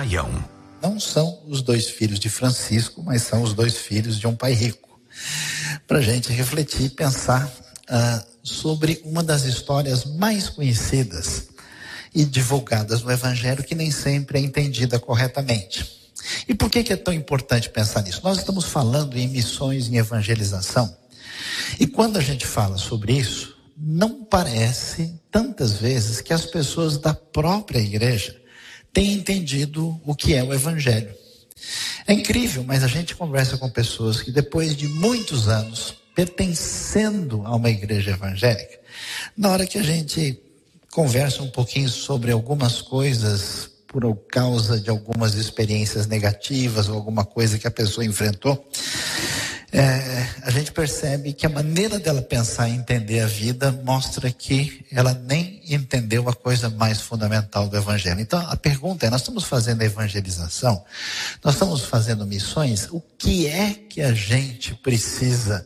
Saião. Não são os dois filhos de Francisco, mas são os dois filhos de um pai rico. Para a gente refletir e pensar uh, sobre uma das histórias mais conhecidas e divulgadas no Evangelho que nem sempre é entendida corretamente. E por que, que é tão importante pensar nisso? Nós estamos falando em missões, em evangelização. E quando a gente fala sobre isso, não parece tantas vezes que as pessoas da própria igreja têm entendido o que é o evangelho. É incrível, mas a gente conversa com pessoas que depois de muitos anos pertencendo a uma igreja evangélica, na hora que a gente conversa um pouquinho sobre algumas coisas por causa de algumas experiências negativas ou alguma coisa que a pessoa enfrentou, é, a gente percebe que a maneira dela pensar e entender a vida mostra que ela nem entendeu a coisa mais fundamental do Evangelho. Então a pergunta é: nós estamos fazendo evangelização, nós estamos fazendo missões, o que é que a gente precisa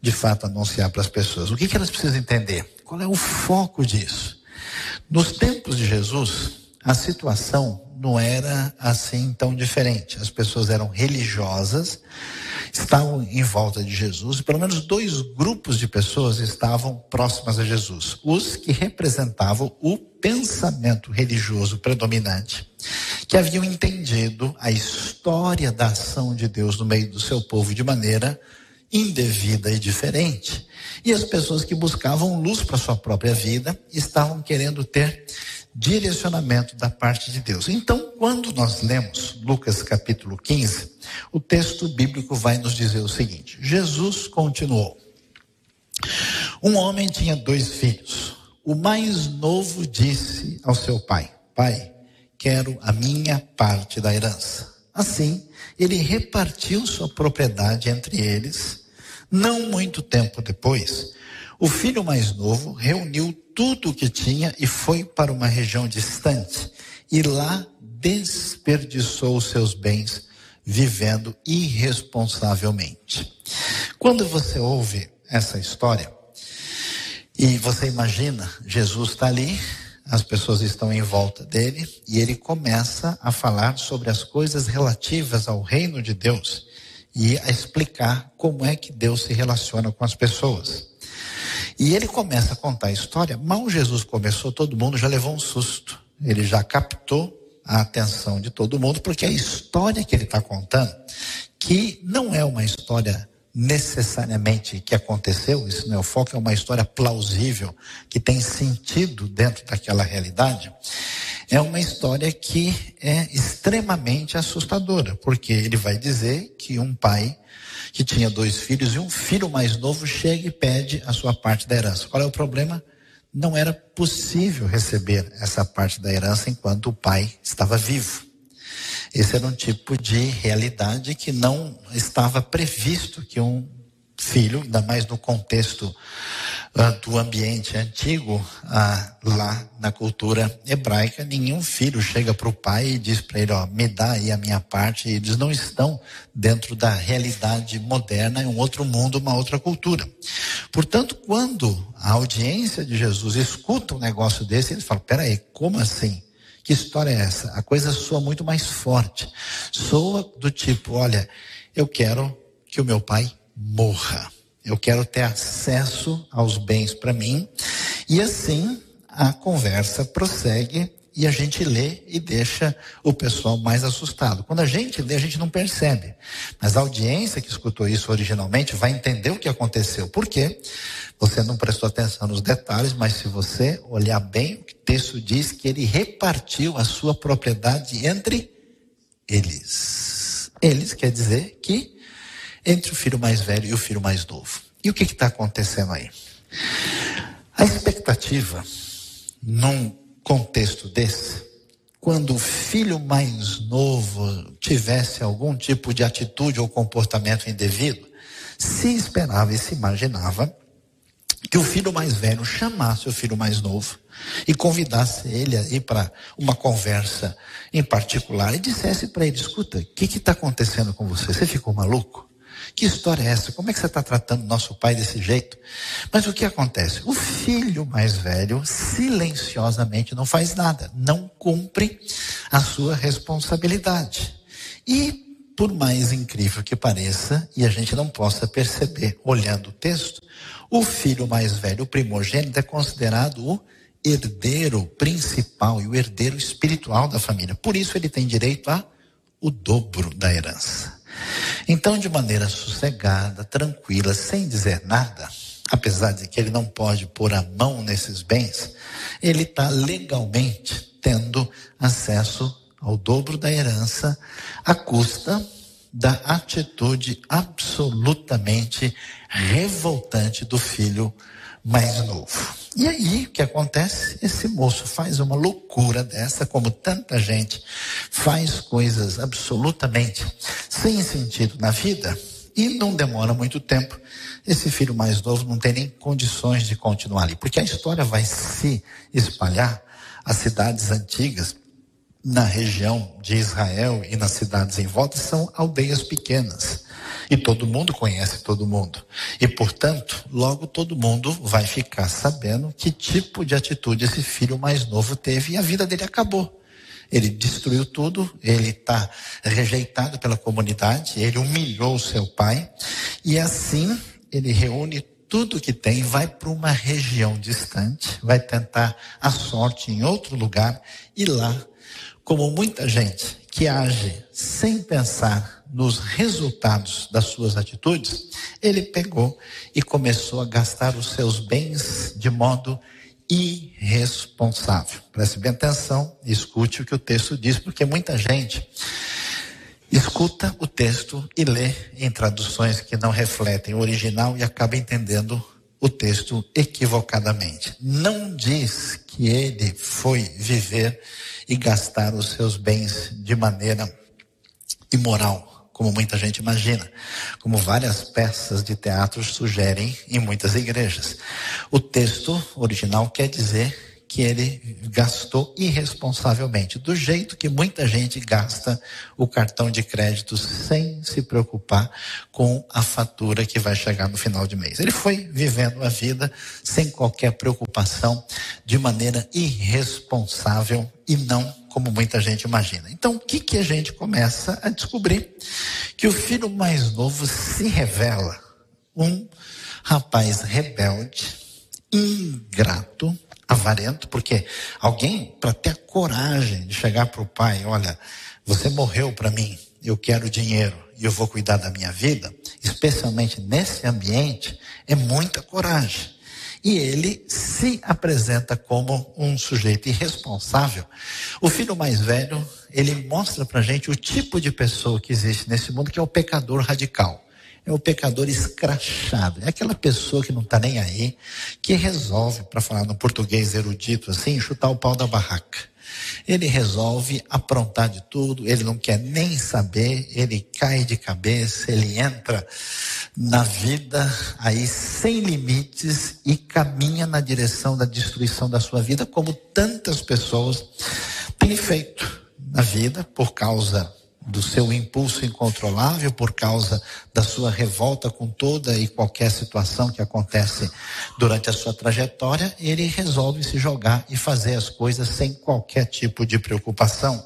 de fato anunciar para as pessoas? O que, que elas precisam entender? Qual é o foco disso? Nos tempos de Jesus, a situação não era assim tão diferente. As pessoas eram religiosas, estavam em volta de Jesus, e pelo menos dois grupos de pessoas estavam próximas a Jesus: os que representavam o pensamento religioso predominante, que haviam entendido a história da ação de Deus no meio do seu povo de maneira indevida e diferente. E as pessoas que buscavam luz para sua própria vida estavam querendo ter direcionamento da parte de Deus. Então, quando nós lemos Lucas capítulo 15, o texto bíblico vai nos dizer o seguinte: Jesus continuou. Um homem tinha dois filhos. O mais novo disse ao seu pai: Pai, quero a minha parte da herança. Assim, ele repartiu sua propriedade entre eles. Não muito tempo depois, o filho mais novo reuniu tudo o que tinha e foi para uma região distante e lá desperdiçou seus bens vivendo irresponsavelmente. Quando você ouve essa história e você imagina Jesus está ali, as pessoas estão em volta dele e ele começa a falar sobre as coisas relativas ao reino de Deus e a explicar como é que Deus se relaciona com as pessoas. E ele começa a contar a história. Mal Jesus começou, todo mundo já levou um susto. Ele já captou a atenção de todo mundo, porque a história que ele está contando, que não é uma história necessariamente que aconteceu, isso não é o foco, é uma história plausível, que tem sentido dentro daquela realidade, é uma história que é extremamente assustadora, porque ele vai dizer que um pai que tinha dois filhos e um filho mais novo chega e pede a sua parte da herança. Qual é o problema? Não era possível receber essa parte da herança enquanto o pai estava vivo. Esse era um tipo de realidade que não estava previsto que um filho, ainda mais no contexto do ambiente antigo, uh, lá na cultura hebraica, nenhum filho chega para o pai e diz para ele, ó, me dá aí a minha parte. Eles não estão dentro da realidade moderna, em um outro mundo, uma outra cultura. Portanto, quando a audiência de Jesus escuta um negócio desse, eles falam, peraí, como assim? Que história é essa? A coisa soa muito mais forte. Soa do tipo, olha, eu quero que o meu pai morra. Eu quero ter acesso aos bens para mim. E assim a conversa prossegue e a gente lê e deixa o pessoal mais assustado. Quando a gente lê, a gente não percebe. Mas a audiência que escutou isso originalmente vai entender o que aconteceu. Por quê? Você não prestou atenção nos detalhes, mas se você olhar bem, o texto diz que ele repartiu a sua propriedade entre eles. Eles quer dizer que entre o filho mais velho e o filho mais novo. E o que está acontecendo aí? A expectativa, num contexto desse, quando o filho mais novo tivesse algum tipo de atitude ou comportamento indevido, se esperava e se imaginava que o filho mais velho chamasse o filho mais novo e convidasse ele a ir para uma conversa em particular e dissesse para ele: escuta, o que está acontecendo com você? Você ficou maluco? Que história é essa? Como é que você está tratando nosso pai desse jeito? Mas o que acontece? O filho mais velho silenciosamente não faz nada, não cumpre a sua responsabilidade. E por mais incrível que pareça, e a gente não possa perceber olhando o texto, o filho mais velho, o primogênito, é considerado o herdeiro principal e o herdeiro espiritual da família. Por isso ele tem direito a o dobro da herança. Então, de maneira sossegada, tranquila, sem dizer nada, apesar de que ele não pode pôr a mão nesses bens, ele está legalmente tendo acesso ao dobro da herança à custa da atitude absolutamente revoltante do filho mais novo. E aí, o que acontece? Esse moço faz uma loucura dessa, como tanta gente faz coisas absolutamente sem sentido na vida, e não demora muito tempo. Esse filho mais novo não tem nem condições de continuar ali, porque a história vai se espalhar às cidades antigas na região de Israel e nas cidades em volta são aldeias pequenas. E todo mundo conhece todo mundo. E, portanto, logo todo mundo vai ficar sabendo que tipo de atitude esse filho mais novo teve e a vida dele acabou. Ele destruiu tudo, ele está rejeitado pela comunidade, ele humilhou seu pai, e assim ele reúne tudo que tem, vai para uma região distante, vai tentar a sorte em outro lugar, e lá, como muita gente que age sem pensar nos resultados das suas atitudes, ele pegou e começou a gastar os seus bens de modo irresponsável. Preste bem atenção, escute o que o texto diz, porque muita gente escuta o texto e lê em traduções que não refletem o original e acaba entendendo o texto equivocadamente. Não diz que ele foi viver e gastar os seus bens de maneira imoral, como muita gente imagina, como várias peças de teatro sugerem em muitas igrejas. O texto original quer dizer que ele gastou irresponsavelmente, do jeito que muita gente gasta o cartão de crédito sem se preocupar com a fatura que vai chegar no final de mês. Ele foi vivendo a vida sem qualquer preocupação, de maneira irresponsável e não como muita gente imagina. Então, o que, que a gente começa a descobrir? Que o filho mais novo se revela um rapaz rebelde, ingrato, avarento, porque alguém, para ter a coragem de chegar para o pai, olha, você morreu para mim, eu quero dinheiro e eu vou cuidar da minha vida, especialmente nesse ambiente, é muita coragem. E ele se apresenta como um sujeito irresponsável. O filho mais velho, ele mostra para gente o tipo de pessoa que existe nesse mundo, que é o pecador radical é o pecador escrachado. É aquela pessoa que não está nem aí, que resolve, para falar no português erudito assim, chutar o pau da barraca. Ele resolve aprontar de tudo, ele não quer nem saber, ele cai de cabeça, ele entra na vida aí sem limites e caminha na direção da destruição da sua vida, como tantas pessoas têm feito na vida por causa do seu impulso incontrolável por causa da sua revolta com toda e qualquer situação que acontece durante a sua trajetória, ele resolve se jogar e fazer as coisas sem qualquer tipo de preocupação.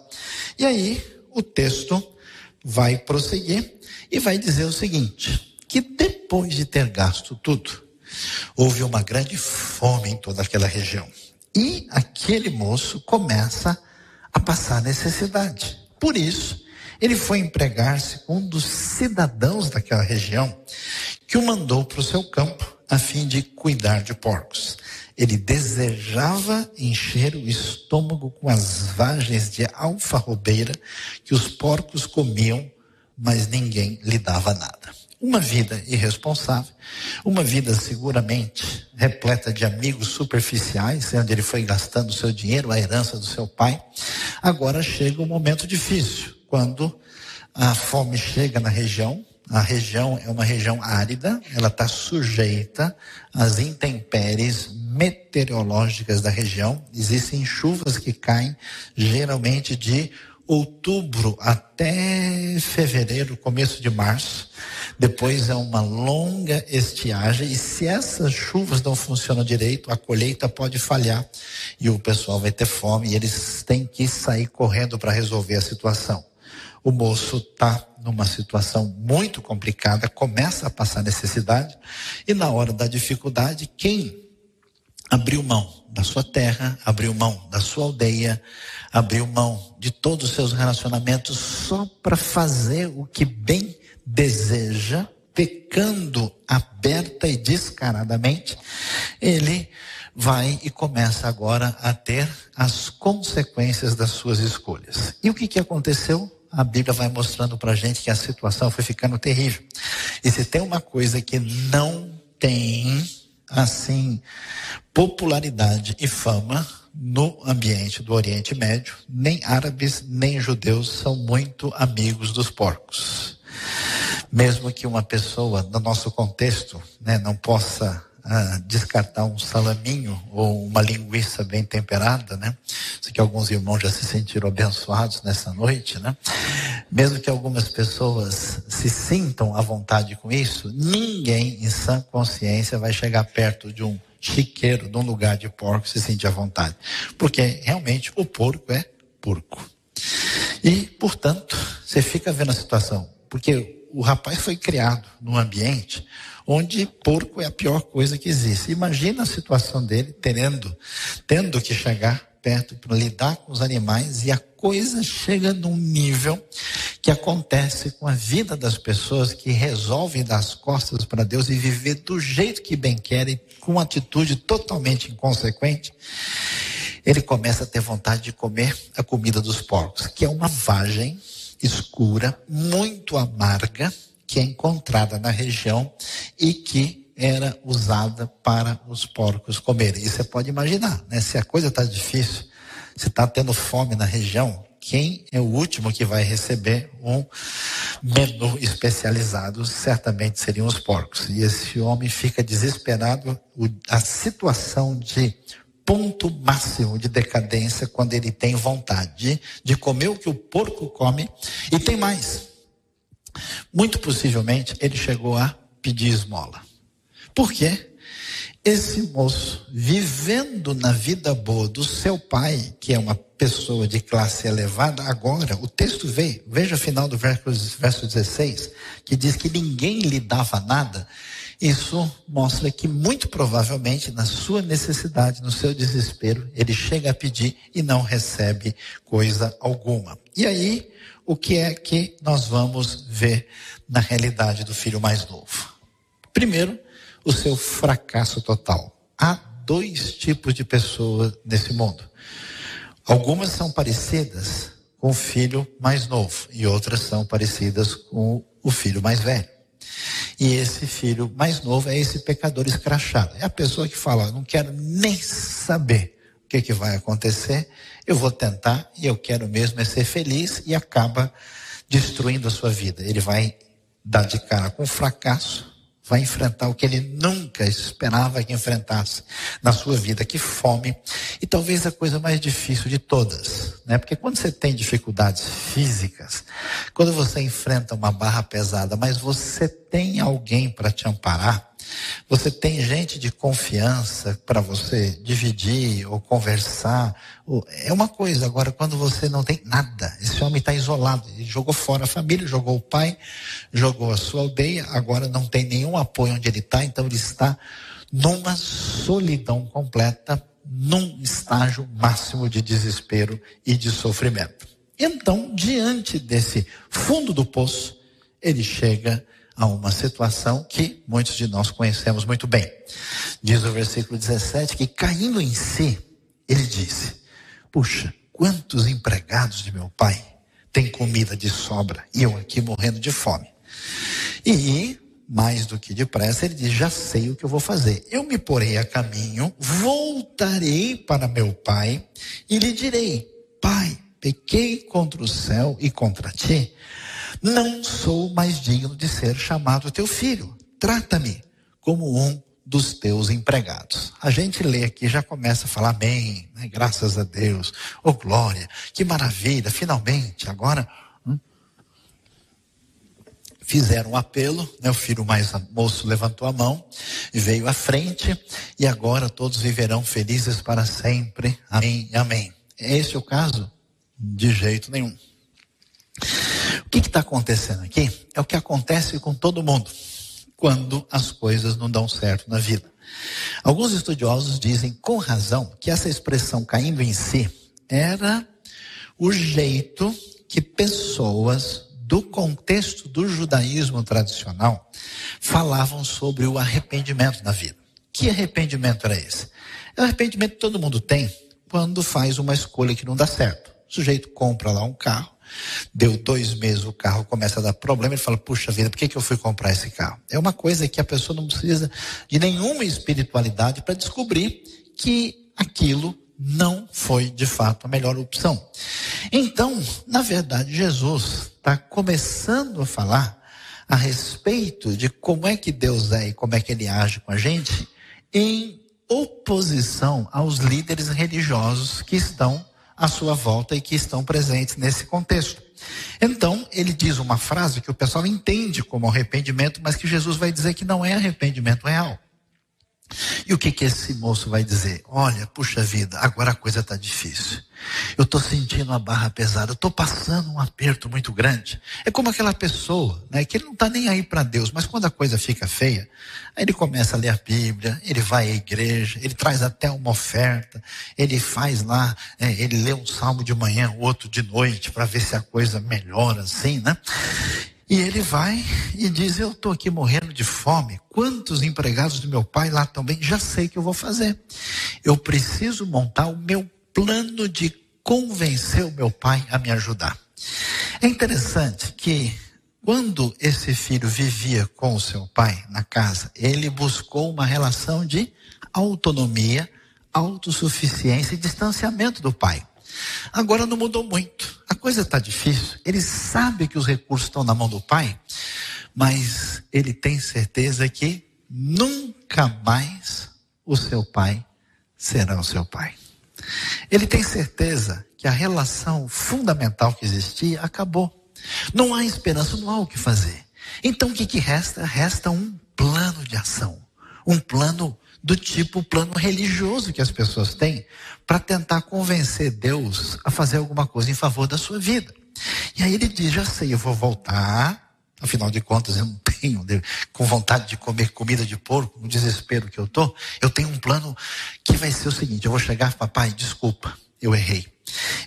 E aí o texto vai prosseguir e vai dizer o seguinte: que depois de ter gasto tudo, houve uma grande fome em toda aquela região. E aquele moço começa a passar necessidade. Por isso, ele foi empregar-se com um dos cidadãos daquela região que o mandou para o seu campo a fim de cuidar de porcos. Ele desejava encher o estômago com as vagens de alfarrobeira que os porcos comiam, mas ninguém lhe dava nada. Uma vida irresponsável, uma vida seguramente repleta de amigos superficiais, onde ele foi gastando seu dinheiro, a herança do seu pai. Agora chega um momento difícil quando a fome chega na região. A região é uma região árida, ela está sujeita às intempéries meteorológicas da região. Existem chuvas que caem geralmente de outubro até fevereiro, começo de março. Depois é uma longa estiagem e se essas chuvas não funcionam direito, a colheita pode falhar e o pessoal vai ter fome e eles têm que sair correndo para resolver a situação. O moço está numa situação muito complicada, começa a passar necessidade e na hora da dificuldade, quem abriu mão da sua terra, abriu mão da sua aldeia, abriu mão de todos os seus relacionamentos só para fazer o que bem deseja, pecando aberta e descaradamente, ele vai e começa agora a ter as consequências das suas escolhas. E o que, que aconteceu? A Bíblia vai mostrando para a gente que a situação foi ficando terrível. E se tem uma coisa que não tem, assim, popularidade e fama, no ambiente do Oriente Médio, nem árabes nem judeus são muito amigos dos porcos. Mesmo que uma pessoa, no nosso contexto, né, não possa descartar um salaminho ou uma linguiça bem temperada, né? Sei que alguns irmãos já se sentiram abençoados nessa noite, né? Mesmo que algumas pessoas se sintam à vontade com isso, ninguém em sã consciência vai chegar perto de um chiqueiro de um lugar de porco se sentir à vontade. Porque realmente o porco é porco. E, portanto, você fica vendo a situação. Porque o rapaz foi criado num ambiente onde porco é a pior coisa que existe. Imagina a situação dele tendo, tendo que chegar perto para lidar com os animais e a coisa chega num nível que acontece com a vida das pessoas que resolvem dar as costas para Deus e viver do jeito que bem querem, com uma atitude totalmente inconsequente. Ele começa a ter vontade de comer a comida dos porcos, que é uma vagem escura, muito amarga, que é encontrada na região e que era usada para os porcos comerem. E você pode imaginar, né? Se a coisa está difícil, se está tendo fome na região, quem é o último que vai receber um menu especializado certamente seriam os porcos. E esse homem fica desesperado. a situação de ponto máximo de decadência quando ele tem vontade de comer o que o porco come e tem mais. Muito possivelmente ele chegou a pedir esmola. Por quê? Esse moço, vivendo na vida boa do seu pai, que é uma pessoa de classe elevada, agora, o texto veio, veja o final do verso 16, que diz que ninguém lhe dava nada. Isso mostra que, muito provavelmente, na sua necessidade, no seu desespero, ele chega a pedir e não recebe coisa alguma. E aí, o que é que nós vamos ver na realidade do filho mais novo? Primeiro, o seu fracasso total. Há dois tipos de pessoas nesse mundo. Algumas são parecidas com o filho mais novo e outras são parecidas com o filho mais velho. E esse filho mais novo é esse pecador escrachado. É a pessoa que fala: não quero nem saber o que, que vai acontecer, eu vou tentar e eu quero mesmo é ser feliz e acaba destruindo a sua vida. Ele vai dar de cara com fracasso, vai enfrentar o que ele nunca esperava que enfrentasse na sua vida, que fome. E talvez a coisa mais difícil de todas, né? Porque quando você tem dificuldades físicas, quando você enfrenta uma barra pesada, mas você tem alguém para te amparar, você tem gente de confiança para você dividir ou conversar. É uma coisa, agora, quando você não tem nada, esse homem está isolado. Ele jogou fora a família, jogou o pai, jogou a sua aldeia, agora não tem nenhum apoio onde ele está, então ele está numa solidão completa, num estágio máximo de desespero e de sofrimento. Então, diante desse fundo do poço, ele chega uma situação que muitos de nós conhecemos muito bem. Diz o versículo 17 que caindo em si, ele disse: Puxa, quantos empregados de meu pai têm comida de sobra e eu aqui morrendo de fome. E mais do que depressa, ele diz: Já sei o que eu vou fazer. Eu me porei a caminho, voltarei para meu pai e lhe direi: Pai, pequei contra o céu e contra ti não sou mais digno de ser chamado teu filho. Trata-me como um dos teus empregados. A gente lê aqui, já começa a falar amém, né? graças a Deus, oh glória, que maravilha, finalmente, agora hum, fizeram um apelo, né? o filho mais moço levantou a mão e veio à frente, e agora todos viverão felizes para sempre, amém, amém. É esse o caso? De jeito nenhum. Que está acontecendo aqui? É o que acontece com todo mundo quando as coisas não dão certo na vida. Alguns estudiosos dizem com razão que essa expressão caindo em si era o jeito que pessoas do contexto do judaísmo tradicional falavam sobre o arrependimento na vida. Que arrependimento era esse? É o arrependimento que todo mundo tem quando faz uma escolha que não dá certo. O sujeito compra lá um carro, Deu dois meses, o carro começa a dar problema, ele fala, puxa vida, por que, que eu fui comprar esse carro? É uma coisa que a pessoa não precisa de nenhuma espiritualidade para descobrir que aquilo não foi de fato a melhor opção. Então, na verdade, Jesus está começando a falar a respeito de como é que Deus é e como é que ele age com a gente em oposição aos líderes religiosos que estão à sua volta e que estão presentes nesse contexto. Então, ele diz uma frase que o pessoal entende como arrependimento, mas que Jesus vai dizer que não é arrependimento real. E o que que esse moço vai dizer? Olha, puxa vida, agora a coisa está difícil. Eu estou sentindo a barra pesada, estou passando um aperto muito grande. É como aquela pessoa, né, que ele não está nem aí para Deus, mas quando a coisa fica feia, aí ele começa a ler a Bíblia, ele vai à igreja, ele traz até uma oferta, ele faz lá, é, ele lê um salmo de manhã, outro de noite, para ver se a coisa melhora assim, né? E ele vai e diz: Eu estou aqui morrendo de fome. Quantos empregados do meu pai lá também? Já sei o que eu vou fazer. Eu preciso montar o meu plano de convencer o meu pai a me ajudar. É interessante que quando esse filho vivia com o seu pai na casa, ele buscou uma relação de autonomia, autossuficiência e distanciamento do pai. Agora não mudou muito. A coisa está difícil. Ele sabe que os recursos estão na mão do pai, mas ele tem certeza que nunca mais o seu pai será o seu pai. Ele tem certeza que a relação fundamental que existia acabou. Não há esperança, não há o que fazer. Então o que, que resta? Resta um plano de ação. Um plano do tipo plano religioso que as pessoas têm para tentar convencer Deus a fazer alguma coisa em favor da sua vida. E aí ele diz: Já sei, eu vou voltar. Afinal de contas, eu não tenho com vontade de comer comida de porco, no desespero que eu tô. Eu tenho um plano que vai ser o seguinte: eu vou chegar, papai, desculpa, eu errei.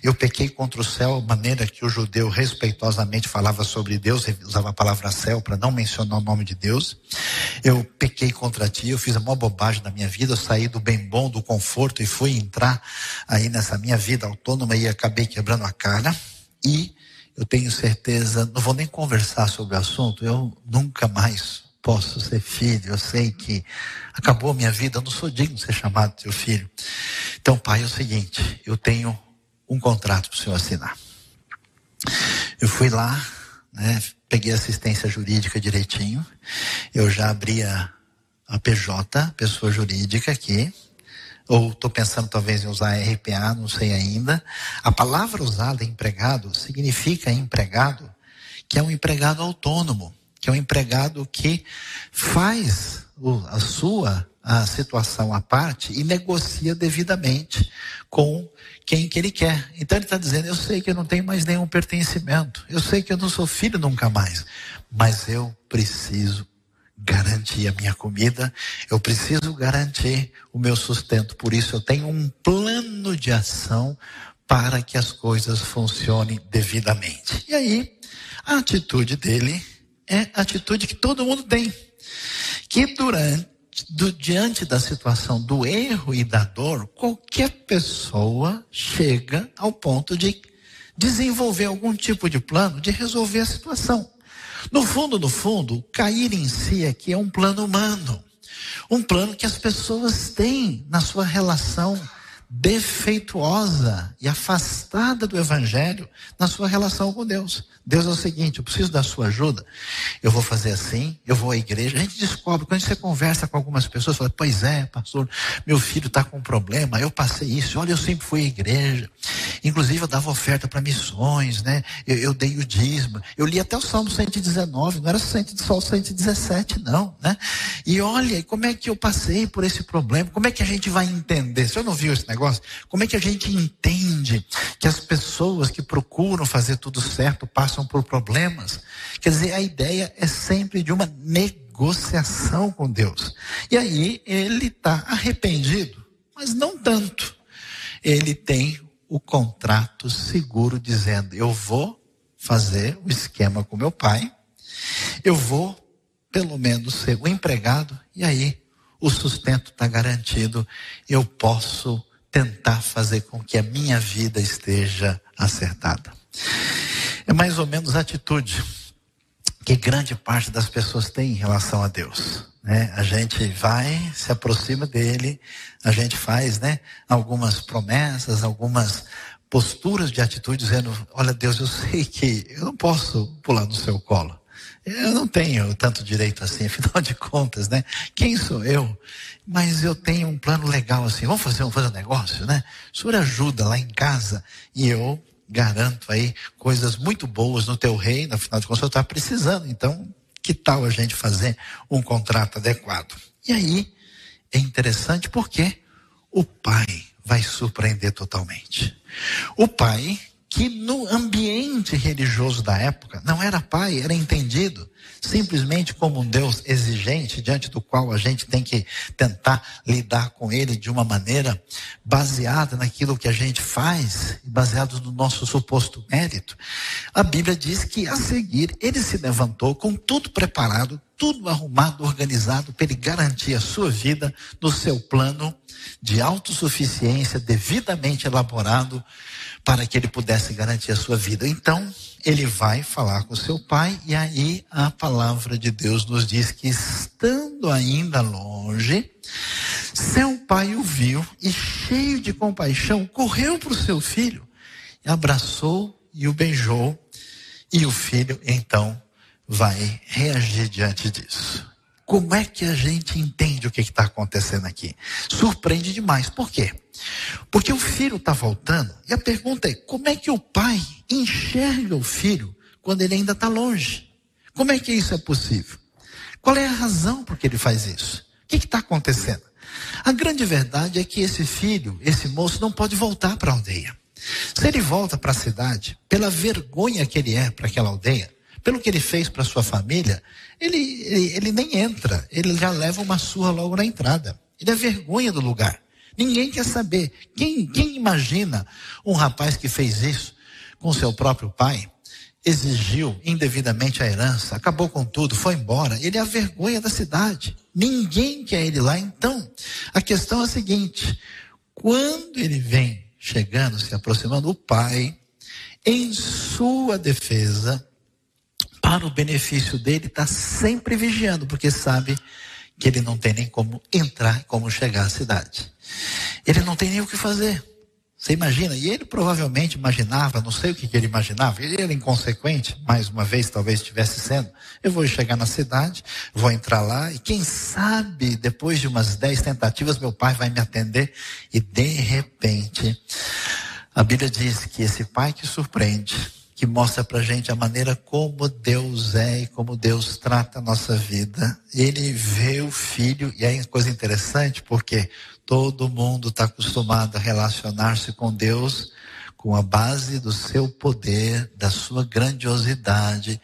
Eu pequei contra o céu, maneira que o judeu respeitosamente falava sobre Deus, usava a palavra céu para não mencionar o nome de Deus. Eu pequei contra ti, eu fiz a maior bobagem da minha vida, eu saí do bem bom, do conforto e fui entrar aí nessa minha vida autônoma e acabei quebrando a cara. E eu tenho certeza, não vou nem conversar sobre o assunto, eu nunca mais posso ser filho. Eu sei que acabou minha vida, eu não sou digno de ser chamado teu filho. Então, pai, é o seguinte, eu tenho um contrato para o senhor assinar. Eu fui lá, né, peguei assistência jurídica direitinho, eu já abri a, a PJ, pessoa jurídica aqui, ou estou pensando talvez em usar RPA, não sei ainda. A palavra usada, empregado, significa empregado, que é um empregado autônomo, que é um empregado que faz a sua a situação à parte e negocia devidamente com quem que ele quer. Então ele está dizendo: eu sei que eu não tenho mais nenhum pertencimento, eu sei que eu não sou filho nunca mais, mas eu preciso garantir a minha comida, eu preciso garantir o meu sustento. Por isso eu tenho um plano de ação para que as coisas funcionem devidamente. E aí, a atitude dele é a atitude que todo mundo tem. Que durante do, diante da situação do erro e da dor, qualquer pessoa chega ao ponto de desenvolver algum tipo de plano de resolver a situação. No fundo, no fundo, cair em si aqui é um plano humano. Um plano que as pessoas têm na sua relação defeituosa e afastada do Evangelho na sua relação com Deus. Deus é o seguinte: eu preciso da sua ajuda, eu vou fazer assim, eu vou à igreja. A gente descobre, quando você conversa com algumas pessoas, fala: Pois é, pastor, meu filho está com um problema, eu passei isso, olha, eu sempre fui à igreja. Inclusive, eu dava oferta para missões, né? Eu, eu, dei o dízimo. Eu li até o Salmo 119, não era só o 117, não, né? E olha, como é que eu passei por esse problema? Como é que a gente vai entender? Você não viu esse negócio? Como é que a gente entende que as pessoas que procuram fazer tudo certo passam por problemas? Quer dizer, a ideia é sempre de uma negociação com Deus. E aí ele está arrependido, mas não tanto. Ele tem o contrato seguro dizendo: eu vou fazer o esquema com meu pai, eu vou pelo menos ser o empregado, e aí o sustento está garantido, eu posso tentar fazer com que a minha vida esteja acertada. É mais ou menos a atitude que grande parte das pessoas tem em relação a Deus. Né? A gente vai, se aproxima dele, a gente faz né, algumas promessas, algumas posturas de atitude, dizendo: Olha, Deus, eu sei que eu não posso pular no seu colo. Eu não tenho tanto direito assim, afinal de contas, né? Quem sou eu? Mas eu tenho um plano legal assim. Vamos fazer, vamos fazer um negócio, né? O senhor ajuda lá em casa e eu garanto aí coisas muito boas no teu reino, afinal de contas, eu está precisando. Então, que tal a gente fazer um contrato adequado? E aí, é interessante porque o pai vai surpreender totalmente. O pai que no ambiente religioso da época não era pai, era entendido simplesmente como um Deus exigente, diante do qual a gente tem que tentar lidar com ele de uma maneira baseada naquilo que a gente faz, baseado no nosso suposto mérito. A Bíblia diz que a seguir ele se levantou com tudo preparado, tudo arrumado, organizado para ele garantir a sua vida no seu plano de autossuficiência devidamente elaborado para que ele pudesse garantir a sua vida. Então, ele vai falar com seu pai, e aí a palavra de Deus nos diz que, estando ainda longe, seu pai o viu e, cheio de compaixão, correu para o seu filho, abraçou e o beijou, e o filho então vai reagir diante disso. Como é que a gente entende o que está acontecendo aqui? Surpreende demais. Por quê? Porque o filho está voltando e a pergunta é: como é que o pai enxerga o filho quando ele ainda está longe? Como é que isso é possível? Qual é a razão por que ele faz isso? O que está acontecendo? A grande verdade é que esse filho, esse moço, não pode voltar para a aldeia. Se ele volta para a cidade, pela vergonha que ele é para aquela aldeia, pelo que ele fez para sua família, ele, ele, ele nem entra, ele já leva uma surra logo na entrada. Ele é vergonha do lugar. Ninguém quer saber. Quem, quem imagina um rapaz que fez isso com seu próprio pai? Exigiu indevidamente a herança, acabou com tudo, foi embora. Ele é a vergonha da cidade. Ninguém quer ele lá. Então, a questão é a seguinte: quando ele vem chegando, se aproximando, o pai, em sua defesa, para o benefício dele, está sempre vigiando, porque sabe que ele não tem nem como entrar, como chegar à cidade. Ele não tem nem o que fazer. Você imagina? E ele provavelmente imaginava, não sei o que, que ele imaginava, ele era inconsequente, mais uma vez, talvez estivesse sendo. Eu vou chegar na cidade, vou entrar lá, e quem sabe, depois de umas dez tentativas, meu pai vai me atender, e de repente, a Bíblia diz que esse pai que surpreende, que mostra para gente a maneira como Deus é e como Deus trata a nossa vida. Ele vê o filho, e é coisa interessante, porque todo mundo está acostumado a relacionar-se com Deus com a base do seu poder, da sua grandiosidade,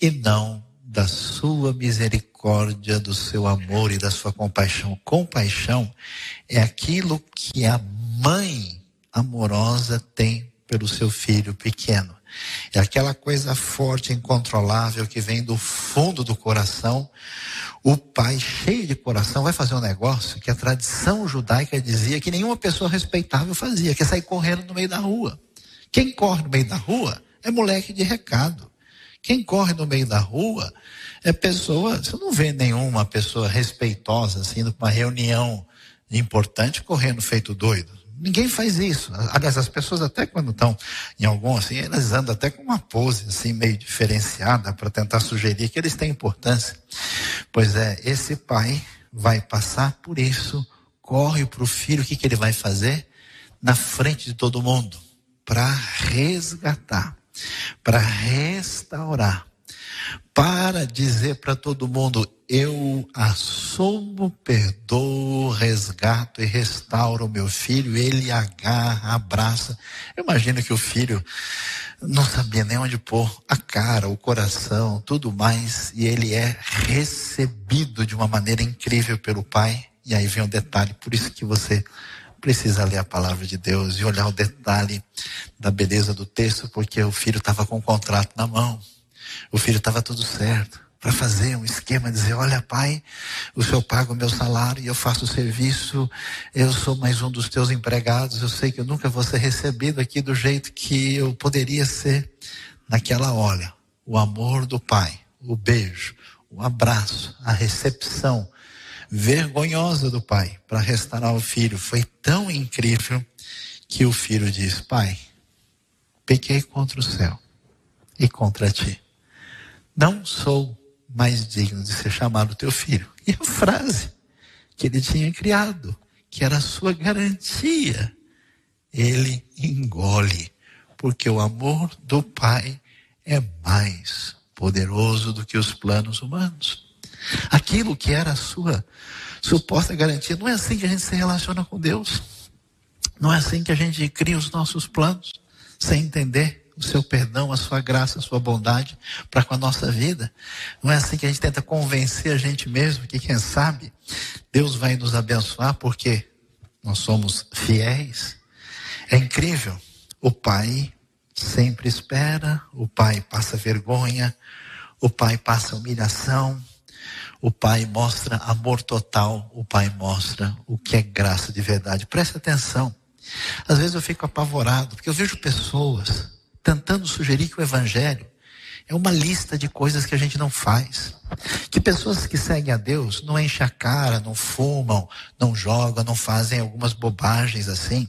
e não da sua misericórdia, do seu amor e da sua compaixão. Compaixão é aquilo que a mãe amorosa tem pelo seu filho pequeno. É aquela coisa forte, incontrolável que vem do fundo do coração. O pai, cheio de coração, vai fazer um negócio que a tradição judaica dizia que nenhuma pessoa respeitável fazia, que é sair correndo no meio da rua. Quem corre no meio da rua é moleque de recado. Quem corre no meio da rua é pessoa. Você não vê nenhuma pessoa respeitosa assim, numa reunião importante, correndo feito doido. Ninguém faz isso. Aliás, as pessoas até quando estão em algum assim, elas andam até com uma pose assim meio diferenciada para tentar sugerir que eles têm importância. Pois é, esse pai vai passar por isso, corre para o filho, o que, que ele vai fazer? Na frente de todo mundo, para resgatar, para restaurar, para dizer para todo mundo: eu assumo, perdoo, resgato e restauro o meu filho. Ele agarra, abraça. Eu imagino que o filho não sabia nem onde pôr a cara, o coração, tudo mais, e ele é recebido de uma maneira incrível pelo pai. E aí vem o um detalhe, por isso que você precisa ler a palavra de Deus e olhar o detalhe da beleza do texto, porque o filho estava com o contrato na mão. O filho estava tudo certo para fazer um esquema, dizer, olha pai, o senhor paga o meu salário e eu faço o serviço, eu sou mais um dos teus empregados, eu sei que eu nunca vou ser recebido aqui do jeito que eu poderia ser. Naquela hora, o amor do pai, o beijo, o abraço, a recepção vergonhosa do pai para restaurar o filho foi tão incrível que o filho diz, pai, pequei contra o céu e contra ti não sou mais digno de ser chamado teu filho. E a frase que ele tinha criado, que era a sua garantia, ele engole, porque o amor do Pai é mais poderoso do que os planos humanos. Aquilo que era a sua suposta garantia, não é assim que a gente se relaciona com Deus. Não é assim que a gente cria os nossos planos, sem entender o seu perdão, a sua graça, a sua bondade para com a nossa vida. Não é assim que a gente tenta convencer a gente mesmo que, quem sabe, Deus vai nos abençoar porque nós somos fiéis. É incrível. O Pai sempre espera, o Pai passa vergonha, o Pai passa humilhação, o Pai mostra amor total, o Pai mostra o que é graça de verdade. Preste atenção. Às vezes eu fico apavorado, porque eu vejo pessoas tentando sugerir que o Evangelho é uma lista de coisas que a gente não faz. Que pessoas que seguem a Deus não enchem a cara, não fumam, não jogam, não fazem algumas bobagens assim.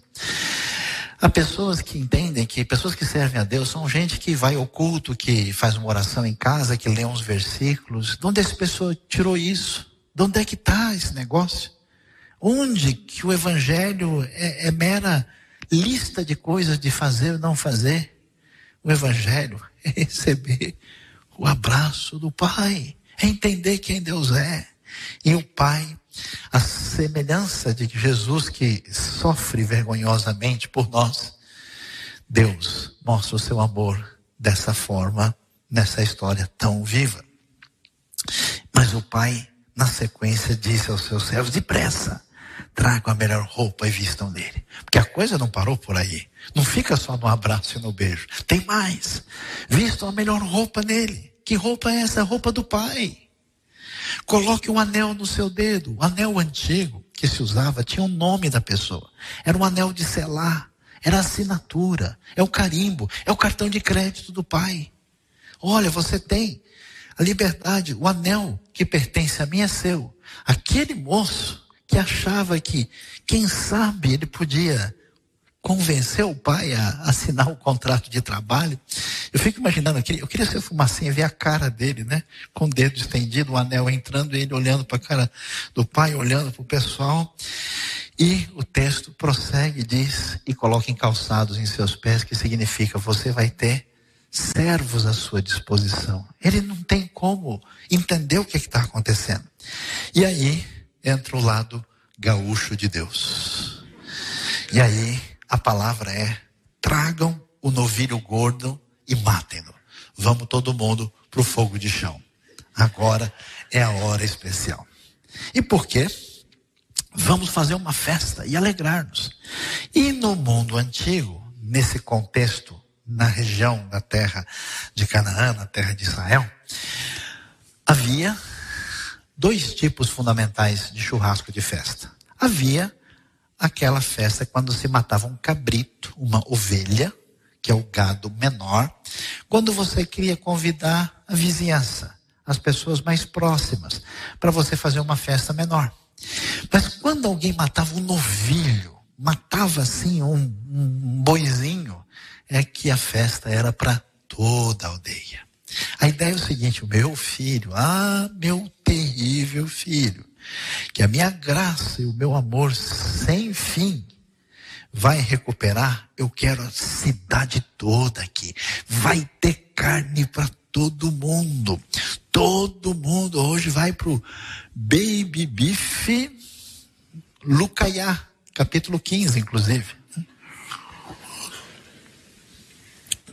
Há pessoas que entendem que pessoas que servem a Deus são gente que vai ao culto, que faz uma oração em casa, que lê uns versículos. De onde essa pessoa tirou isso? De onde é que está esse negócio? Onde que o Evangelho é, é mera lista de coisas de fazer ou não fazer? O Evangelho é receber o abraço do Pai, é entender quem Deus é. E o Pai, a semelhança de Jesus que sofre vergonhosamente por nós, Deus mostra o seu amor dessa forma, nessa história tão viva. Mas o Pai, na sequência, disse aos seus servos: depressa, tragam a melhor roupa e vistam dele. Porque a coisa não parou por aí. Não fica só no abraço e no beijo. Tem mais. Vistam a melhor roupa nele. Que roupa é essa? A roupa do pai. Coloque um anel no seu dedo. O anel antigo que se usava tinha o nome da pessoa. Era um anel de selar. Era a assinatura. É o carimbo. É o cartão de crédito do pai. Olha, você tem a liberdade. O anel que pertence a mim é seu. Aquele moço que achava que, quem sabe, ele podia convencer o pai a assinar o contrato de trabalho. Eu fico imaginando aqui, eu queria ser fumacinha, ver a cara dele, né? Com o dedo estendido, o anel entrando, ele olhando para a cara do pai, olhando para o pessoal. E o texto prossegue, diz, e coloca calçados em seus pés, que significa você vai ter servos à sua disposição. Ele não tem como entender o que está acontecendo. E aí, entra o lado gaúcho de Deus. E aí a palavra é: tragam o novilho gordo e matem-no. Vamos todo mundo para o fogo de chão. Agora é a hora especial. E por quê? Vamos fazer uma festa e alegrar-nos. E no mundo antigo, nesse contexto, na região da terra de Canaã, na terra de Israel, havia dois tipos fundamentais de churrasco de festa. Havia aquela festa quando se matava um cabrito, uma ovelha, que é o gado menor, quando você queria convidar a vizinhança, as pessoas mais próximas, para você fazer uma festa menor. Mas quando alguém matava um novilho, matava assim um, um boizinho, é que a festa era para toda a aldeia. A ideia é o seguinte: o meu filho, ah, meu terrível filho, que a minha graça e o meu amor sem fim vai recuperar. Eu quero a cidade toda aqui. Vai ter carne para todo mundo. Todo mundo hoje vai pro Baby Beef Lucaiá, capítulo 15, inclusive.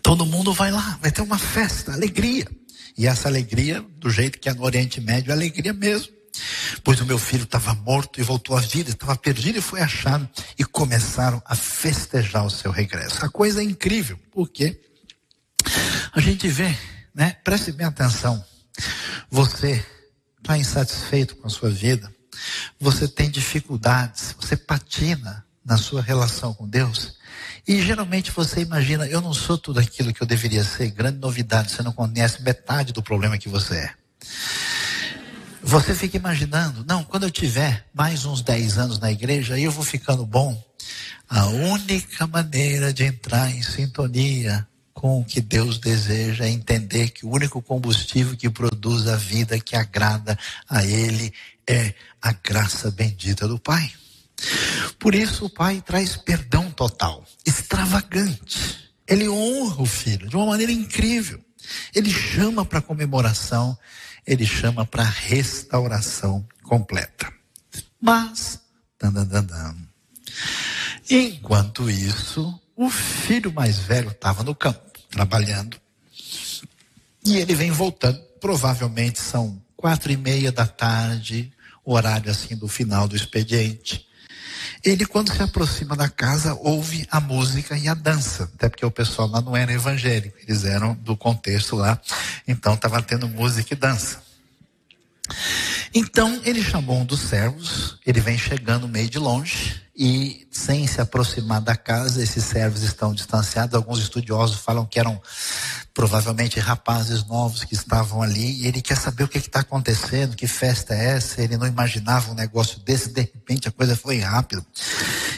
Todo mundo vai lá, vai ter uma festa, alegria. E essa alegria, do jeito que é no Oriente Médio, é alegria mesmo. Pois o meu filho estava morto e voltou à vida, estava perdido e foi achado. E começaram a festejar o seu regresso. A coisa é incrível, porque a gente vê, né? Preste bem atenção. Você está insatisfeito com a sua vida, você tem dificuldades, você patina na sua relação com Deus. E geralmente você imagina, eu não sou tudo aquilo que eu deveria ser. Grande novidade, você não conhece metade do problema que você é. Você fica imaginando, não, quando eu tiver mais uns 10 anos na igreja, eu vou ficando bom. A única maneira de entrar em sintonia com o que Deus deseja é entender que o único combustível que produz a vida que agrada a Ele é a graça bendita do Pai. Por isso o pai traz perdão total, extravagante. Ele honra o filho de uma maneira incrível. Ele chama para comemoração, ele chama para restauração completa. Mas, dan, dan, dan, enquanto isso, o filho mais velho estava no campo, trabalhando. E ele vem voltando. Provavelmente são quatro e meia da tarde, horário assim do final do expediente. Ele, quando se aproxima da casa, ouve a música e a dança. Até porque o pessoal lá não era evangélico, eles eram do contexto lá. Então estava tendo música e dança. Então ele chamou um dos servos, ele vem chegando meio de longe e sem se aproximar da casa, esses servos estão distanciados. Alguns estudiosos falam que eram provavelmente rapazes novos que estavam ali, e ele quer saber o que está acontecendo, que festa é essa, ele não imaginava um negócio desse, de repente a coisa foi rápida.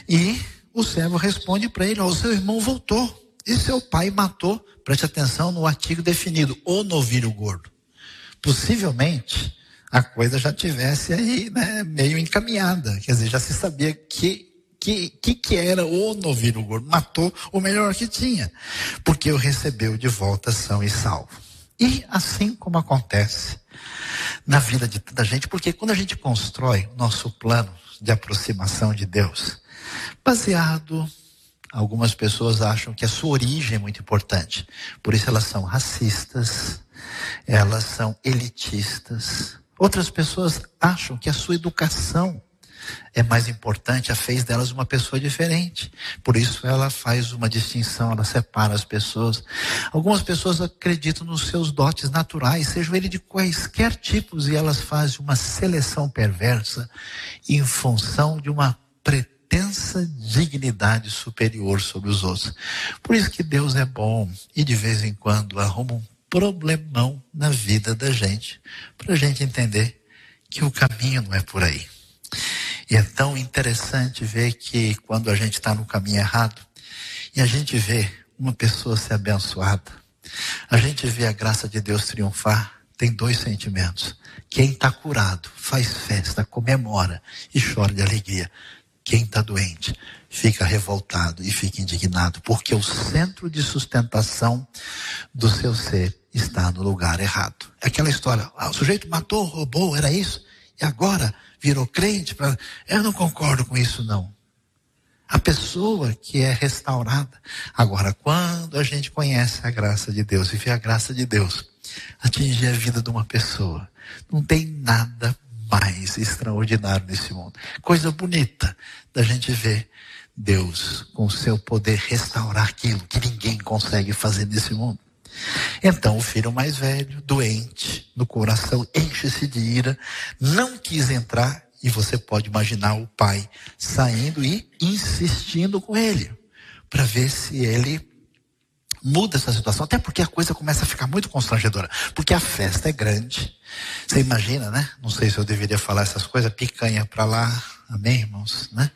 E o servo responde para ele: o seu irmão voltou, e seu pai matou, preste atenção no artigo definido, o novilho gordo. Possivelmente a coisa já tivesse aí, né, meio encaminhada, quer dizer, já se sabia que que, que, que era o novilho gordo? Matou o melhor que tinha, porque o recebeu de volta são e salvo. E assim como acontece na vida de tanta gente, porque quando a gente constrói o nosso plano de aproximação de Deus, baseado, algumas pessoas acham que a sua origem é muito importante, por isso elas são racistas, elas são elitistas. Outras pessoas acham que a sua educação é mais importante, a fez delas uma pessoa diferente. Por isso ela faz uma distinção, ela separa as pessoas. Algumas pessoas acreditam nos seus dotes naturais, sejam ele de quaisquer tipos, e elas fazem uma seleção perversa em função de uma pretensa dignidade superior sobre os outros. Por isso que Deus é bom e de vez em quando arruma um problemão na vida da gente, para a gente entender que o caminho não é por aí. E é tão interessante ver que quando a gente está no caminho errado e a gente vê uma pessoa ser abençoada, a gente vê a graça de Deus triunfar, tem dois sentimentos. Quem está curado faz festa, comemora e chora de alegria. Quem está doente fica revoltado e fica indignado, porque o centro de sustentação do seu ser está no lugar errado. Aquela história, ah, o sujeito matou, roubou, era isso, e agora virou crente. Pra... Eu não concordo com isso, não. A pessoa que é restaurada. Agora, quando a gente conhece a graça de Deus e vê a graça de Deus atingir a vida de uma pessoa, não tem nada mais extraordinário nesse mundo. Coisa bonita da gente ver Deus com seu poder restaurar aquilo que ninguém consegue fazer nesse mundo. Então o filho mais velho, doente no coração, enche-se de ira, não quis entrar, e você pode imaginar o pai saindo e insistindo com ele, para ver se ele muda essa situação, até porque a coisa começa a ficar muito constrangedora, porque a festa é grande. Você imagina, né? Não sei se eu deveria falar essas coisas, picanha para lá, Amém, irmãos? Né?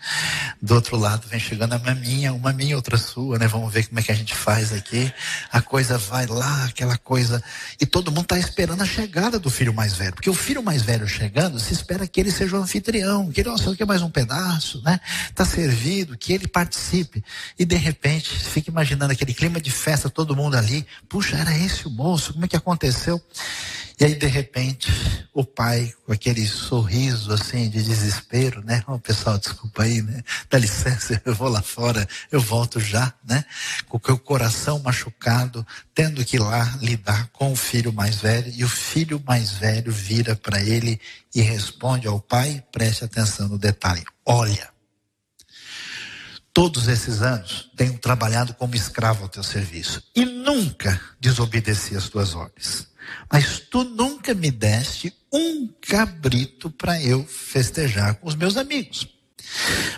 Do outro lado vem chegando a maminha, uma minha, outra sua, né? Vamos ver como é que a gente faz aqui. A coisa vai lá, aquela coisa. E todo mundo está esperando a chegada do filho mais velho. Porque o filho mais velho chegando, se espera que ele seja o anfitrião, que ele, nossa, quer mais um pedaço, né? Está servido, que ele participe. E de repente, fica imaginando aquele clima de festa, todo mundo ali. Puxa, era esse o moço, como é que aconteceu? E aí, de repente, o pai, com aquele sorriso assim de desespero, né? Oh, pessoal, desculpa aí, né? Dá licença, eu vou lá fora, eu volto já, né? Com o coração machucado, tendo que ir lá lidar com o filho mais velho. E o filho mais velho vira para ele e responde ao pai: preste atenção no detalhe. Olha, todos esses anos tenho trabalhado como escravo ao teu serviço e nunca desobedeci às tuas ordens. Mas tu nunca me deste um cabrito para eu festejar com os meus amigos.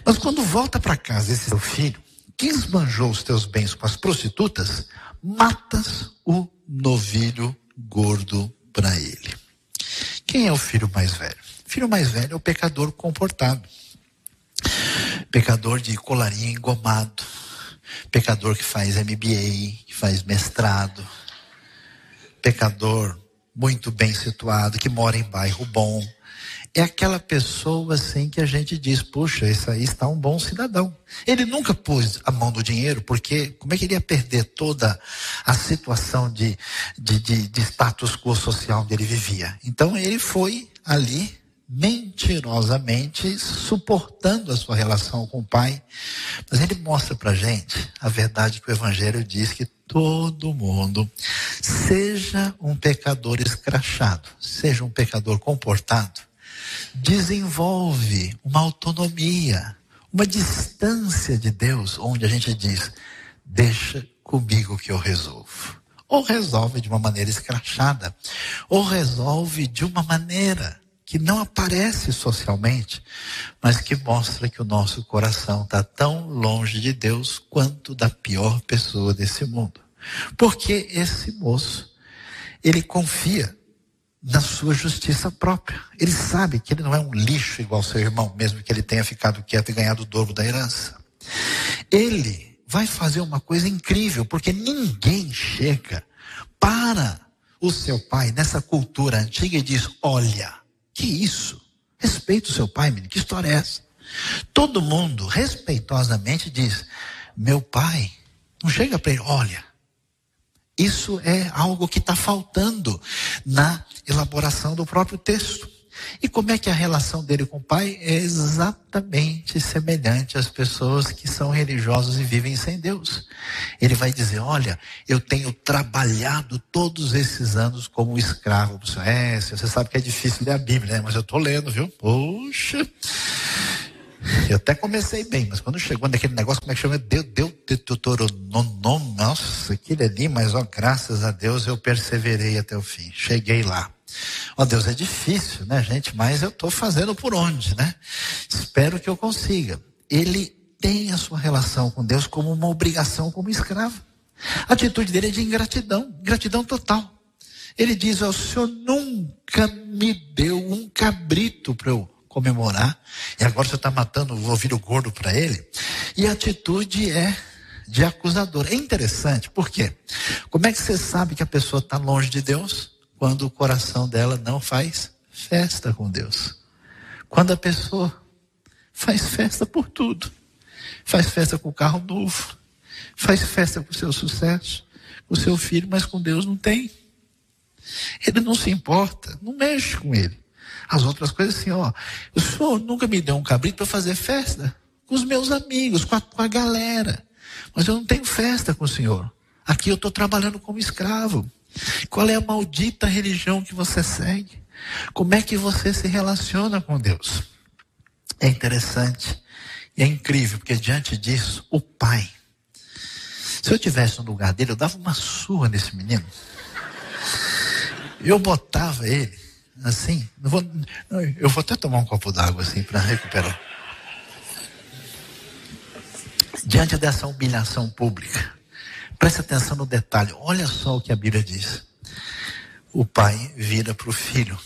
Mas quando volta para casa esse seu filho, que esbanjou os teus bens com as prostitutas, matas o novilho gordo para ele. Quem é o filho mais velho? O filho mais velho é o pecador comportado. Pecador de colarinho engomado. Pecador que faz MBA, que faz mestrado, pecador muito bem situado, que mora em bairro bom. É aquela pessoa assim que a gente diz, puxa, esse aí está um bom cidadão. Ele nunca pôs a mão no dinheiro, porque como é que ele ia perder toda a situação de, de, de, de status quo social onde ele vivia? Então ele foi ali mentirosamente suportando a sua relação com o pai. Mas ele mostra pra gente a verdade que o evangelho diz que todo mundo, seja um pecador escrachado, seja um pecador comportado, desenvolve uma autonomia, uma distância de Deus, onde a gente diz: deixa comigo que eu resolvo. Ou resolve de uma maneira escrachada, ou resolve de uma maneira que não aparece socialmente, mas que mostra que o nosso coração está tão longe de Deus quanto da pior pessoa desse mundo. Porque esse moço, ele confia na sua justiça própria. Ele sabe que ele não é um lixo igual seu irmão, mesmo que ele tenha ficado quieto e ganhado o dobro da herança. Ele vai fazer uma coisa incrível, porque ninguém chega para o seu pai nessa cultura antiga e diz: Olha, que isso? Respeita o seu pai, menino. Que história é essa? Todo mundo respeitosamente diz: Meu pai. Não chega para ele, olha. Isso é algo que está faltando na elaboração do próprio texto. E como é que a relação dele com o pai é exatamente semelhante às pessoas que são religiosas e vivem sem Deus? Ele vai dizer: Olha, eu tenho trabalhado todos esses anos como escravo. É, você sabe que é difícil ler a Bíblia, né? Mas eu estou lendo, viu? Poxa. Eu até comecei bem, mas quando chegou naquele negócio, como é que chama? Deu, deu, deuteronômio, nossa, aquele ali, mas ó, graças a Deus eu perseverei até o fim. Cheguei lá. Ó Deus, é difícil, né, gente? Mas eu estou fazendo por onde, né? Espero que eu consiga. Ele tem a sua relação com Deus como uma obrigação, como escravo. A atitude dele é de ingratidão, gratidão total. Ele diz: O Senhor nunca me deu um cabrito para eu comemorar, e agora você está matando o ouvido gordo para ele. E a atitude é de acusador. É interessante, por quê? Como é que você sabe que a pessoa está longe de Deus? Quando o coração dela não faz festa com Deus. Quando a pessoa faz festa por tudo. Faz festa com o carro novo. Faz festa com o seu sucesso, com o seu filho, mas com Deus não tem. Ele não se importa, não mexe com ele. As outras coisas assim, ó. O senhor nunca me deu um cabrito para fazer festa com os meus amigos, com a, com a galera. Mas eu não tenho festa com o senhor. Aqui eu estou trabalhando como escravo. Qual é a maldita religião que você segue? Como é que você se relaciona com Deus? É interessante e é incrível, porque diante disso, o pai, se eu tivesse no lugar dele, eu dava uma surra nesse menino. Eu botava ele assim, vou, eu vou até tomar um copo d'água assim para recuperar. Diante dessa humilhação pública, Preste atenção no detalhe. Olha só o que a Bíblia diz. O pai vira para o filho,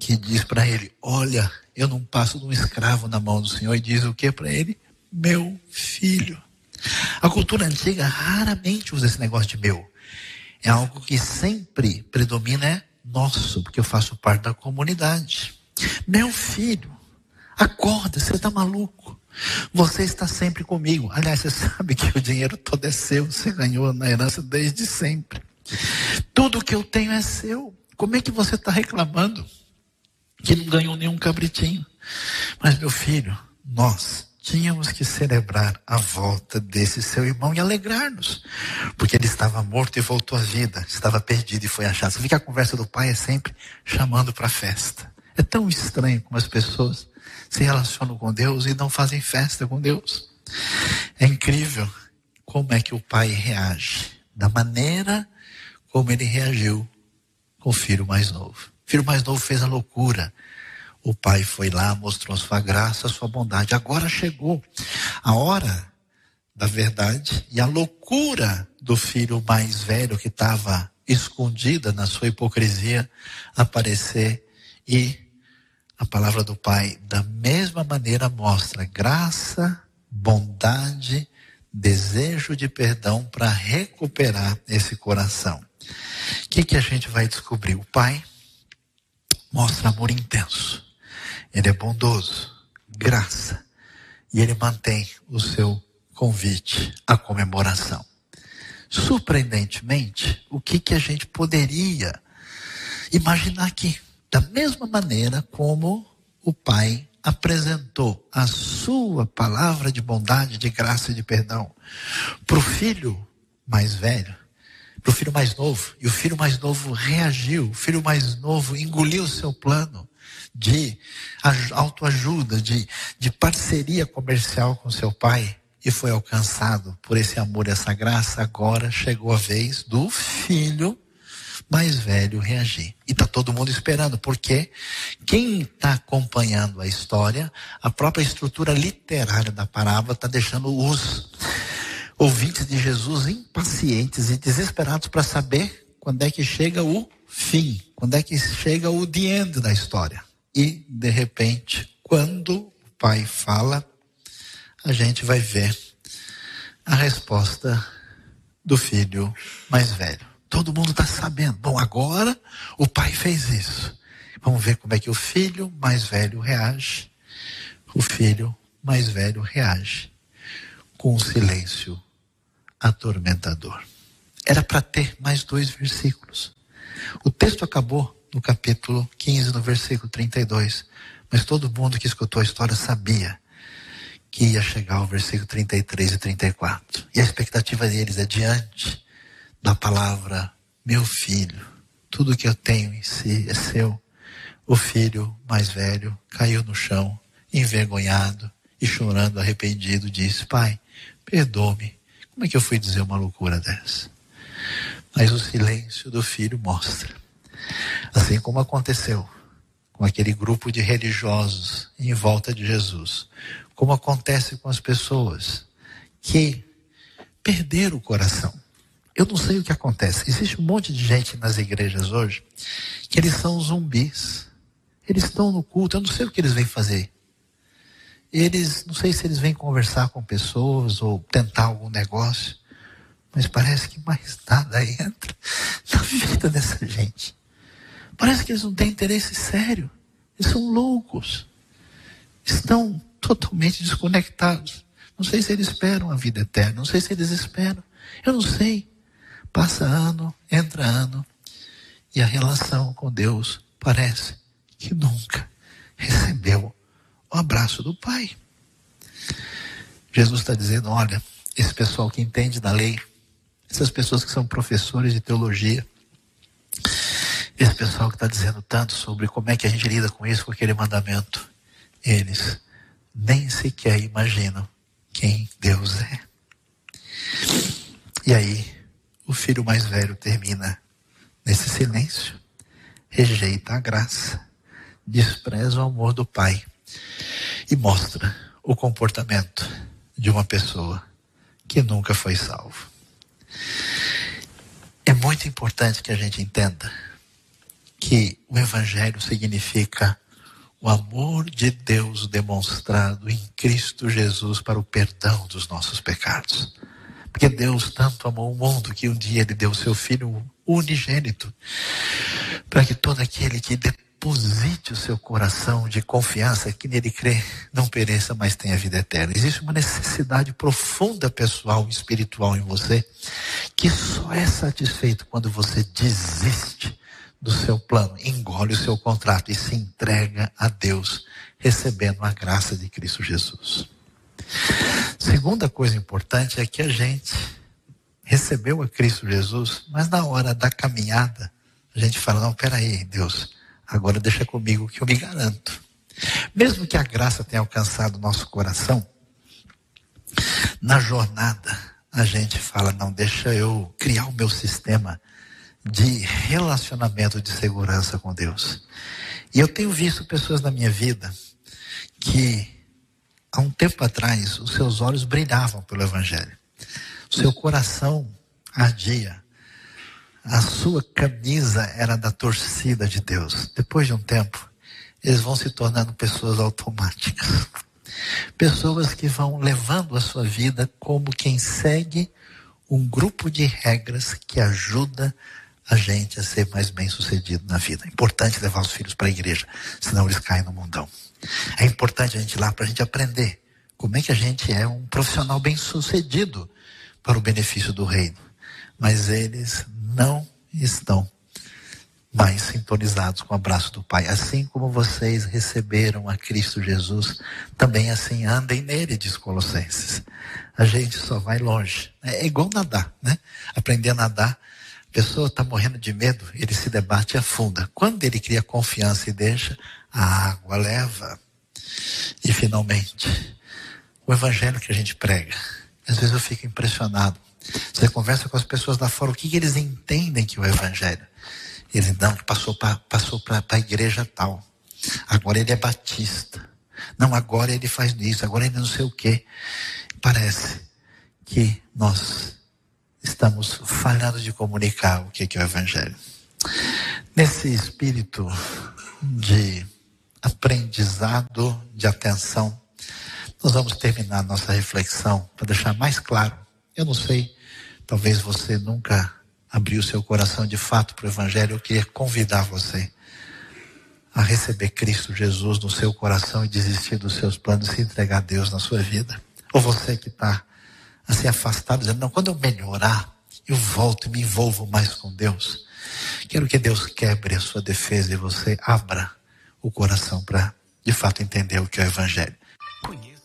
que diz para ele: Olha, eu não passo de um escravo na mão do Senhor e diz o que para ele? Meu filho. A cultura antiga raramente usa esse negócio de meu. É algo que sempre predomina é nosso, porque eu faço parte da comunidade. Meu filho, acorda, você está maluco. Você está sempre comigo. Aliás, você sabe que o dinheiro todo é seu, você ganhou na herança desde sempre. Tudo que eu tenho é seu. Como é que você está reclamando que não ganhou nenhum cabritinho? Mas, meu filho, nós tínhamos que celebrar a volta desse seu irmão e alegrar-nos, porque ele estava morto e voltou à vida, estava perdido e foi achado. Você vê que a conversa do pai é sempre chamando para a festa. É tão estranho como as pessoas se relacionam com Deus e não fazem festa com Deus. É incrível como é que o pai reage, da maneira como ele reagiu com o filho mais novo. O filho mais novo fez a loucura. O pai foi lá, mostrou sua graça, sua bondade. Agora chegou a hora da verdade e a loucura do filho mais velho que estava escondida na sua hipocrisia aparecer e a palavra do Pai, da mesma maneira, mostra graça, bondade, desejo de perdão para recuperar esse coração. O que, que a gente vai descobrir? O Pai mostra amor intenso. Ele é bondoso, graça, e ele mantém o seu convite à comemoração. Surpreendentemente, o que, que a gente poderia imaginar aqui? Da mesma maneira como o Pai apresentou a sua palavra de bondade, de graça e de perdão para o filho mais velho, para o filho mais novo, e o filho mais novo reagiu, o filho mais novo engoliu o seu plano de autoajuda, de, de parceria comercial com seu pai e foi alcançado por esse amor essa graça, agora chegou a vez do filho mais velho reagir. E está todo mundo esperando, porque quem está acompanhando a história, a própria estrutura literária da parábola está deixando os ouvintes de Jesus impacientes e desesperados para saber quando é que chega o fim, quando é que chega o the end da história. E, de repente, quando o pai fala, a gente vai ver a resposta do filho mais velho. Todo mundo está sabendo. Bom, agora o pai fez isso. Vamos ver como é que o filho mais velho reage. O filho mais velho reage com um silêncio atormentador. Era para ter mais dois versículos. O texto acabou no capítulo 15, no versículo 32. Mas todo mundo que escutou a história sabia que ia chegar ao versículo 33 e 34. E a expectativa deles é diante da palavra, meu filho, tudo que eu tenho em si é seu. O filho mais velho caiu no chão, envergonhado e chorando, arrependido, disse: Pai, perdoe-me. Como é que eu fui dizer uma loucura dessa? Mas o silêncio do filho mostra. Assim como aconteceu com aquele grupo de religiosos em volta de Jesus, como acontece com as pessoas que perderam o coração eu não sei o que acontece. Existe um monte de gente nas igrejas hoje que eles são zumbis. Eles estão no culto, eu não sei o que eles vêm fazer. Eles, não sei se eles vêm conversar com pessoas ou tentar algum negócio, mas parece que mais nada entra na vida dessa gente. Parece que eles não têm interesse sério. Eles são loucos. Estão totalmente desconectados. Não sei se eles esperam a vida eterna. Não sei se eles esperam. Eu não sei. Passa ano, entra ano, e a relação com Deus parece que nunca recebeu o abraço do Pai. Jesus está dizendo: olha, esse pessoal que entende da lei, essas pessoas que são professores de teologia, esse pessoal que está dizendo tanto sobre como é que a gente lida com isso, com aquele mandamento, eles nem sequer imaginam quem Deus é. E aí, o filho mais velho termina nesse silêncio, rejeita a graça, despreza o amor do pai e mostra o comportamento de uma pessoa que nunca foi salvo. É muito importante que a gente entenda que o evangelho significa o amor de Deus demonstrado em Cristo Jesus para o perdão dos nossos pecados. Porque Deus tanto amou o mundo que um dia ele deu seu filho unigênito para que todo aquele que deposite o seu coração de confiança que nele crê não pereça, mas tenha vida eterna. Existe uma necessidade profunda pessoal e espiritual em você que só é satisfeito quando você desiste do seu plano, engole o seu contrato e se entrega a Deus, recebendo a graça de Cristo Jesus. Segunda coisa importante é que a gente recebeu a Cristo Jesus, mas na hora da caminhada, a gente fala: não, peraí, Deus, agora deixa comigo que eu me garanto. Mesmo que a graça tenha alcançado o nosso coração, na jornada a gente fala: não, deixa eu criar o meu sistema de relacionamento de segurança com Deus. E eu tenho visto pessoas na minha vida que há um tempo atrás os seus olhos brilhavam pelo Evangelho, seu coração ardia, a sua camisa era da torcida de Deus. Depois de um tempo, eles vão se tornando pessoas automáticas. Pessoas que vão levando a sua vida como quem segue um grupo de regras que ajuda a gente a ser mais bem sucedido na vida. É importante levar os filhos para a igreja, senão eles caem no mundão. É importante a gente ir lá para a gente aprender como é que a gente é um profissional bem sucedido para o benefício do reino. Mas eles não estão mais sintonizados com o abraço do Pai. Assim como vocês receberam a Cristo Jesus, também assim andem nele, diz Colossenses. A gente só vai longe. É igual nadar, né? Aprender a nadar a pessoa está morrendo de medo, ele se debate e afunda. Quando ele cria confiança e deixa, a água leva. E finalmente, o evangelho que a gente prega. Às vezes eu fico impressionado. Você conversa com as pessoas lá fora, o que, que eles entendem que é o evangelho? Eles não, passou para passou a igreja tal. Agora ele é batista. Não, agora ele faz isso, agora ele não sei o quê. Parece que nós estamos falhando de comunicar o que é o Evangelho. Nesse espírito de aprendizado, de atenção, nós vamos terminar nossa reflexão para deixar mais claro. Eu não sei, talvez você nunca abriu seu coração de fato para o Evangelho. Eu queria convidar você a receber Cristo Jesus no seu coração e desistir dos seus planos e se entregar a Deus na sua vida. Ou você que está a ser afastado, dizendo, não, quando eu melhorar, eu volto e me envolvo mais com Deus. Quero que Deus quebre a sua defesa e você abra o coração para, de fato, entender o que é o Evangelho. Conheça